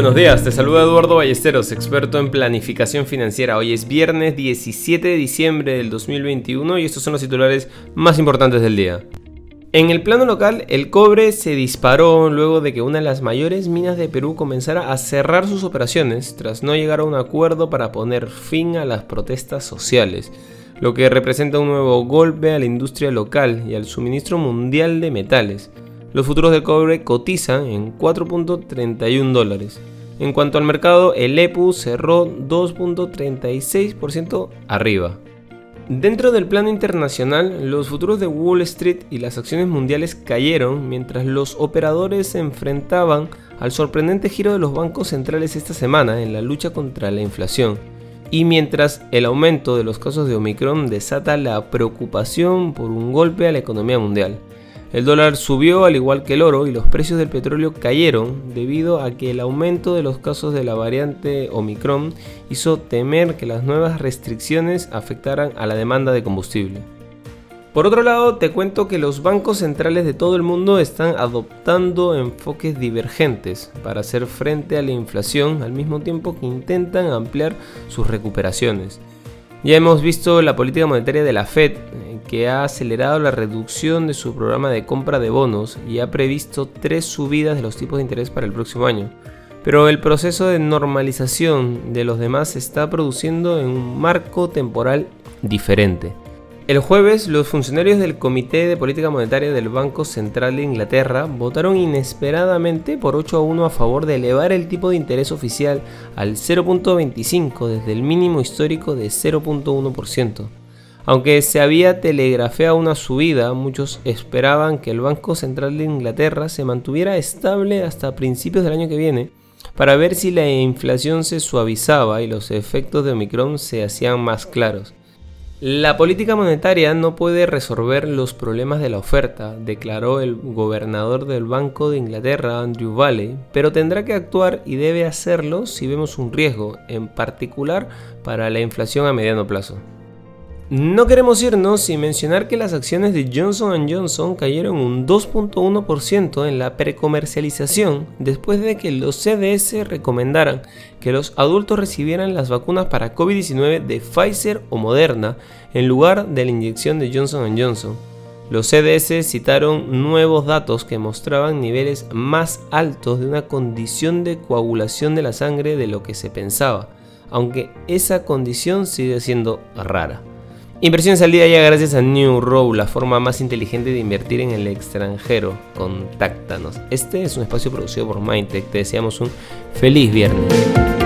Buenos días, te saluda Eduardo Ballesteros, experto en planificación financiera. Hoy es viernes 17 de diciembre del 2021 y estos son los titulares más importantes del día. En el plano local, el cobre se disparó luego de que una de las mayores minas de Perú comenzara a cerrar sus operaciones tras no llegar a un acuerdo para poner fin a las protestas sociales, lo que representa un nuevo golpe a la industria local y al suministro mundial de metales. Los futuros de cobre cotizan en 4.31 dólares. En cuanto al mercado, el EPU cerró 2.36% arriba. Dentro del plano internacional, los futuros de Wall Street y las acciones mundiales cayeron mientras los operadores se enfrentaban al sorprendente giro de los bancos centrales esta semana en la lucha contra la inflación. Y mientras el aumento de los casos de Omicron desata la preocupación por un golpe a la economía mundial. El dólar subió al igual que el oro y los precios del petróleo cayeron debido a que el aumento de los casos de la variante Omicron hizo temer que las nuevas restricciones afectaran a la demanda de combustible. Por otro lado, te cuento que los bancos centrales de todo el mundo están adoptando enfoques divergentes para hacer frente a la inflación al mismo tiempo que intentan ampliar sus recuperaciones. Ya hemos visto la política monetaria de la Fed, que ha acelerado la reducción de su programa de compra de bonos y ha previsto tres subidas de los tipos de interés para el próximo año. Pero el proceso de normalización de los demás se está produciendo en un marco temporal diferente. El jueves, los funcionarios del Comité de Política Monetaria del Banco Central de Inglaterra votaron inesperadamente por 8 a 1 a favor de elevar el tipo de interés oficial al 0.25 desde el mínimo histórico de 0.1%. Aunque se había telegrafeado una subida, muchos esperaban que el Banco Central de Inglaterra se mantuviera estable hasta principios del año que viene para ver si la inflación se suavizaba y los efectos de Omicron se hacían más claros. La política monetaria no puede resolver los problemas de la oferta, declaró el gobernador del Banco de Inglaterra, Andrew Valley, pero tendrá que actuar y debe hacerlo si vemos un riesgo, en particular para la inflación a mediano plazo. No queremos irnos sin mencionar que las acciones de Johnson Johnson cayeron un 2.1% en la precomercialización después de que los CDS recomendaran que los adultos recibieran las vacunas para COVID-19 de Pfizer o Moderna en lugar de la inyección de Johnson Johnson. Los CDS citaron nuevos datos que mostraban niveles más altos de una condición de coagulación de la sangre de lo que se pensaba, aunque esa condición sigue siendo rara. Inversiones al día ya gracias a New Row, la forma más inteligente de invertir en el extranjero. Contáctanos. Este es un espacio producido por Mindtech. Te deseamos un feliz viernes.